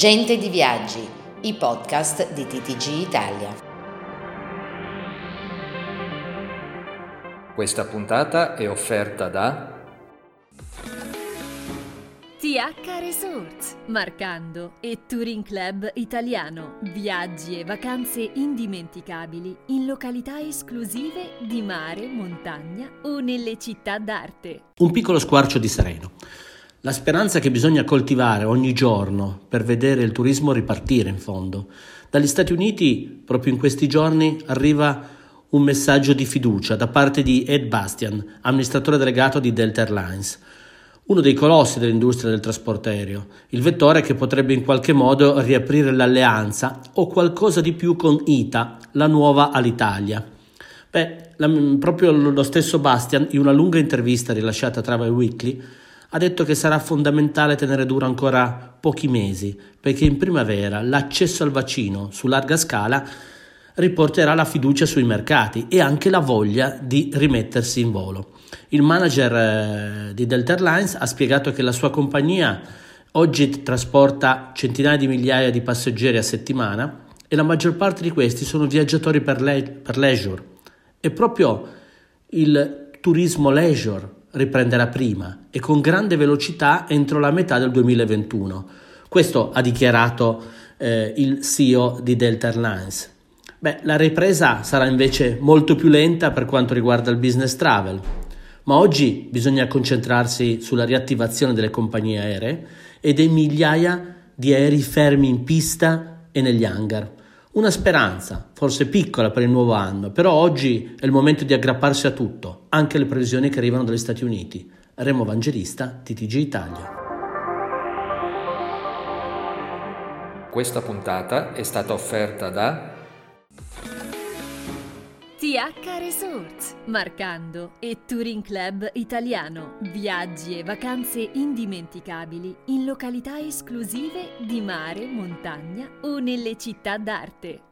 Gente di Viaggi, i podcast di TTG Italia. Questa puntata è offerta da TH Resorts, Marcando e Touring Club Italiano. Viaggi e vacanze indimenticabili in località esclusive di mare, montagna o nelle città d'arte. Un piccolo squarcio di sereno. La speranza che bisogna coltivare ogni giorno per vedere il turismo ripartire in fondo. Dagli Stati Uniti, proprio in questi giorni, arriva un messaggio di fiducia da parte di Ed Bastian, amministratore delegato di Delta Airlines, uno dei colossi dell'industria del trasporto aereo, il vettore che potrebbe in qualche modo riaprire l'alleanza o qualcosa di più con ITA, la nuova Alitalia. Beh, la, proprio lo stesso Bastian, in una lunga intervista rilasciata a Travel Weekly, ha detto che sarà fondamentale tenere duro ancora pochi mesi, perché in primavera l'accesso al vaccino su larga scala riporterà la fiducia sui mercati e anche la voglia di rimettersi in volo. Il manager eh, di Delta Airlines ha spiegato che la sua compagnia oggi trasporta centinaia di migliaia di passeggeri a settimana e la maggior parte di questi sono viaggiatori per, le- per leisure. E proprio il turismo leisure riprenderà prima e con grande velocità entro la metà del 2021. Questo ha dichiarato eh, il CEO di Delta Airlines. Beh, la ripresa sarà invece molto più lenta per quanto riguarda il business travel, ma oggi bisogna concentrarsi sulla riattivazione delle compagnie aeree e dei migliaia di aerei fermi in pista e negli hangar. Una speranza, forse piccola per il nuovo anno, però oggi è il momento di aggrapparsi a tutto, anche le previsioni che arrivano dagli Stati Uniti. Remo Vangelista, TTG Italia. Questa puntata è stata offerta da TH Resorts, Marcando e Touring Club Italiano. Viaggi e vacanze indimenticabili in località esclusive di mare, montagna o nelle città d'arte.